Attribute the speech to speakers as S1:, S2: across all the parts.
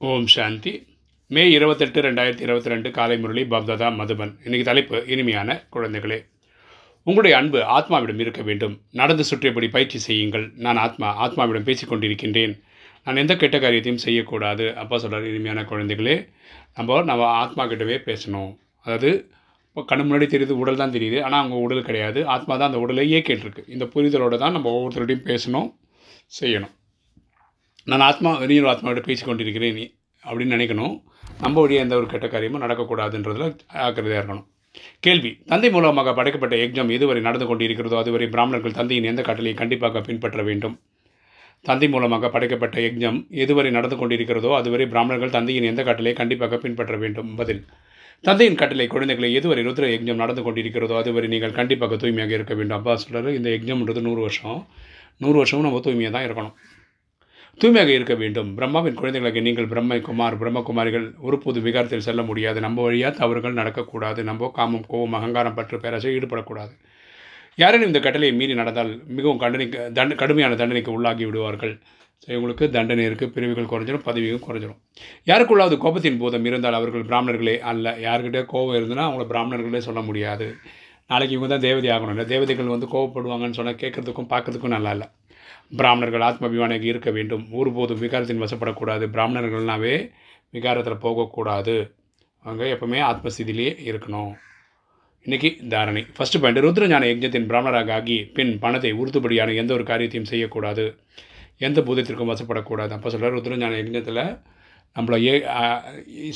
S1: ஓம் சாந்தி. மே இருபத்தெட்டு ரெண்டாயிரத்தி இருபத்தி ரெண்டு காலை முரளி பப்ததா மதுபன். இன்னைக்கு தலைப்பு இனிமையான குழந்தைகளே. உங்களுடைய அன்பு ஆத்மாவிடம் இருக்க வேண்டும். நடந்து சுற்றியபடி பயிற்சி செய்யுங்கள். நான் ஆத்மா ஆத்மாவிடம் பேசிக் கொண்டிருக்கின்றேன். நான் எந்த கெட்ட காரியத்தையும் செய்யக்கூடாது. அப்பா சொல்கிறார் இனிமையான குழந்தைகளே. நம்ம நம்ம ஆத்மா கிட்டவே பேசணும். அதாவது இப்போ கண்ணு முன்னாடி தெரியுது உடல் தான் தெரியுது. ஆனால் அவங்க உடல் கிடையாது. ஆத்மா தான் அந்த உடலை இயக்கிட்டுருக்கு இந்த புரிதலோடு தான் நம்ம ஒவ்வொருத்தருடையும் பேசணும் செய்யணும். நான் ஆத்மா வெளியூர் ஆத்மாவோட பேசி கொண்டிருக்கிறேன் அப்படின்னு நினைக்கணும். நம்ம வழியாக எந்த ஒரு கெட்ட காரியமும் நடக்கக்கூடாதுன்றதில் ஆக்கிரதையாக இருக்கணும். கேள்வி தந்தை மூலமாக படைக்கப்பட்ட எக்ஸாம் எதுவரை நடந்து கொண்டிருக்கிறதோ அதுவரை பிராமணர்கள் தந்தையின் எந்த கட்டளையை கண்டிப்பாக பின்பற்ற வேண்டும்? தந்தை மூலமாக படைக்கப்பட்ட யஜ்ஞம் எதுவரை நடந்து கொண்டிருக்கிறதோ அதுவரை பிராமணர்கள் தந்தையின் எந்த கட்டளையை கண்டிப்பாக பின்பற்ற வேண்டும்? பதில் தந்தையின் கட்டளை குழந்தைகளை எதுவரை ருத்ர யஜ்ஞம் நடந்து கொண்டிருக்கிறதோ அதுவரை நீங்கள் கண்டிப்பாக தூய்மையாக இருக்க வேண்டும். அப்பா சொல்கிறார் இந்த யஜ்ஞம்ன்றது நூறு வருஷம். நூறு வருஷமும் நம்ம தூய்மையாக தான் இருக்கணும். தூய்மையாக இருக்க வேண்டும். பிரம்மாவின் குழந்தைகளுக்கு நீங்கள் பிரம்ம குமார் பிரம்மகுமாரிகள் ஒருபோது விகாரத்தில் செல்ல முடியாது. நம்ம வழியாக தவறுகள் நடக்கக்கூடாது. நம்ம காமம் கோபம் அகங்காரம் பற்று பேராசை ஈடுபடக்கூடாது. யாரேனும் இந்த கட்டளையை மீறி நடந்தால் மிகவும் கண்டனைக்கு தண்ட கடுமையான தண்டனைக்கு உள்ளாகி விடுவார்கள். ஸோ இவங்களுக்கு தண்டனை இருக்குது பிரிவுகள் குறைஞ்சிடும் பதவியும் குறைஞ்சிடும் யாருக்குள்ளாவது கோபத்தின் போதம் இருந்தால் அவர்கள் பிராமணர்களே அல்ல. யாருக்கிட்டே கோபம் இருந்ததுன்னா அவங்கள பிராமணர்களே சொல்ல முடியாது. நாளைக்கு இவங்க தான் தேவதை ஆகணும். இல்லை தேவதைகள் வந்து கோவப்படுவாங்கன்னு சொன்னால் கேட்குறதுக்கும் பார்க்கறதுக்கும் நல்லா இல்லை. பிராமணர்கள் ஆத்மாபிமானிக்கு இருக்க வேண்டும். ஒருபோதும் விகாரத்தின் வசப்படக்கூடாது. பிராமணர்கள்னாவே விகாரத்தில் போகக்கூடாது. அவங்க எப்பவுமே ஆத்மஸ்திதியிலே இருக்கணும். இன்றைக்கி தாரணை ஃபஸ்ட்டு பாயிண்ட் ருத்ரஞான யஜ்ஞத்தின் பிராமணராக ஆகி பின் பணத்தை உறுத்துபடியான எந்த ஒரு காரியத்தையும் செய்யக்கூடாது. எந்த பூதத்திற்கும் வசப்படக்கூடாது. அப்போ சொல்கிற ருத்ரஞான யஜ்ஞத்தில் நம்மளை ஏ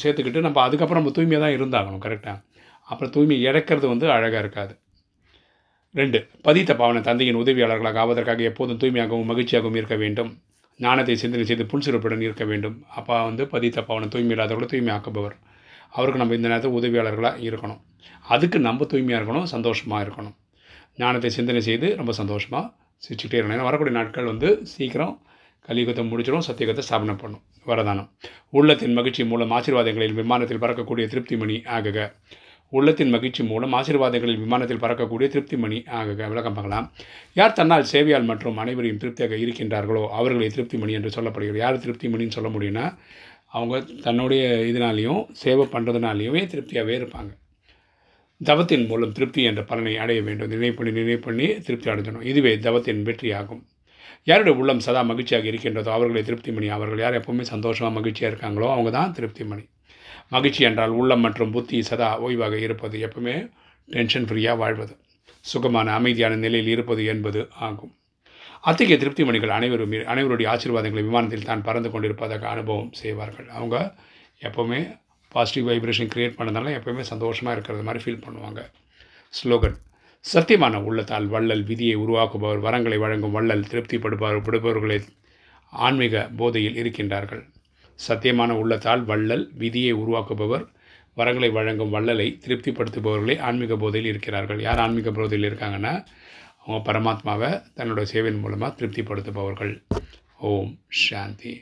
S1: சேர்த்துக்கிட்டு நம்ம அதுக்கப்புறம் நம்ம தூய்மையாக தான் இருந்தாகணும் கரெக்டாக அப்புறம் தூய்மை இழக்கிறது வந்து அழகாக இருக்காது. ரெண்டு பதித்த பாவன தந்தையின் உதவியாளர்களாக ஆவதற்காக எப்போதும் தூய்மையாகவும் மகிழ்ச்சியாகவும் இருக்க வேண்டும். ஞானத்தை சிந்தனை செய்து புன்சிறப்புடன் இருக்க வேண்டும். அப்பா வந்து பதித்த பாவனை தூய்மை இல்லாதவர்களை தூய்மையாக்குபவர் அவருக்கு நம்ம இந்த நேரத்தில் உதவியாளர்களாக இருக்கணும். அதுக்கு நம்ம தூய்மையாக இருக்கணும் சந்தோஷமாக இருக்கணும். ஞானத்தை சிந்தனை செய்து ரொம்ப சந்தோஷமாக சிரிச்சுக்கிட்டே இருக்கணும் ஏன்னா வரக்கூடிய நாட்கள் வந்து சீக்கிரம் கலியுகத்தை முடிச்சிடும் சத்தியகத்தை ஸ்தாபனம் பண்ணும். வரதானம். உள்ளத்தின் மகிழ்ச்சி மூலம் ஆசீர்வாதங்களில் விமானத்தில் பறக்கக்கூடிய திருப்தி மணி ஆகுக. உள்ளத்தின் மகிழ்ச்சி மூலம் ஆசீர்வாதங்களில் விமானத்தில் பறக்கக்கூடிய திருப்தி மணி ஆக விளக்கம் பார்க்கலாம். யார் தன்னால் சேவையால் மற்றும் அனைவரையும் திருப்தியாக இருக்கின்றார்களோ அவர்களை திருப்தி மணி என்று சொல்லப்படுகிறது. யார் திருப்தி மணின்னு சொல்ல முடியும்னா அவங்க தன்னுடைய இதனாலையும் சேவை பண்ணுறதுனாலையுமே திருப்தியாகவே இருப்பாங்க? தவத்தின் மூலம் திருப்தி என்ற பலனை அடைய வேண்டும். நினைவு பண்ணி நினைவு பண்ணி திருப்தி அடைஞ்சணும் இதுவே தவத்தின் வெற்றியாகும். யாருடைய உள்ளம் சதா மகிழ்ச்சியாக இருக்கின்றதோ அவர்களை திருப்தி மணி அவர்கள் யார் எப்போவுமே சந்தோஷமாக மகிழ்ச்சியாக இருக்காங்களோ அவங்க தான் திருப்தி மணி மகிழ்ச்சி என்றால் உள்ளம் மற்றும் புத்தி சதா ஓய்வாக இருப்பது எப்பவுமே டென்ஷன் ஃப்ரீயாக வாழ்வது. சுகமான அமைதியான நிலையில் இருப்பது என்பது ஆகும். அத்தகைய திருப்தி மணிகள் அனைவரும் அனைவருடைய ஆசீர்வாதங்களை விமானத்தில் தான் பறந்து கொண்டிருப்பதாக அனுபவம் செய்வார்கள். அவங்க எப்போவுமே பாசிட்டிவ் வைப்ரேஷன் க்ரியேட் பண்ணதுனால எப்போவுமே சந்தோஷமாக இருக்கிறது மாதிரி ஃபீல் பண்ணுவாங்க. ஸ்லோகன் சத்தியமான உள்ளத்தால் வள்ளல் விதியை உருவாக்குபவர் வரங்களை வழங்கும் வள்ளல் திருப்திப்படுபவர் படுபவர்களை ஆன்மீக போதையில் இருக்கின்றார்கள். சத்தியமான உள்ளத்தால் வள்ளல் விதியை உருவாக்குபவர் வரங்களை வழங்கும் வள்ளலை திருப்திப்படுத்துபவர்களே ஆன்மீக போதையில் இருக்கிறார்கள். யார் ஆன்மீக போதையில் இருக்காங்கன்னா அவங்க பரமாத்மாவை தன்னோட சேவையின் மூலமாக திருப்திப்படுத்துபவர்கள். ஓம் சாந்தி.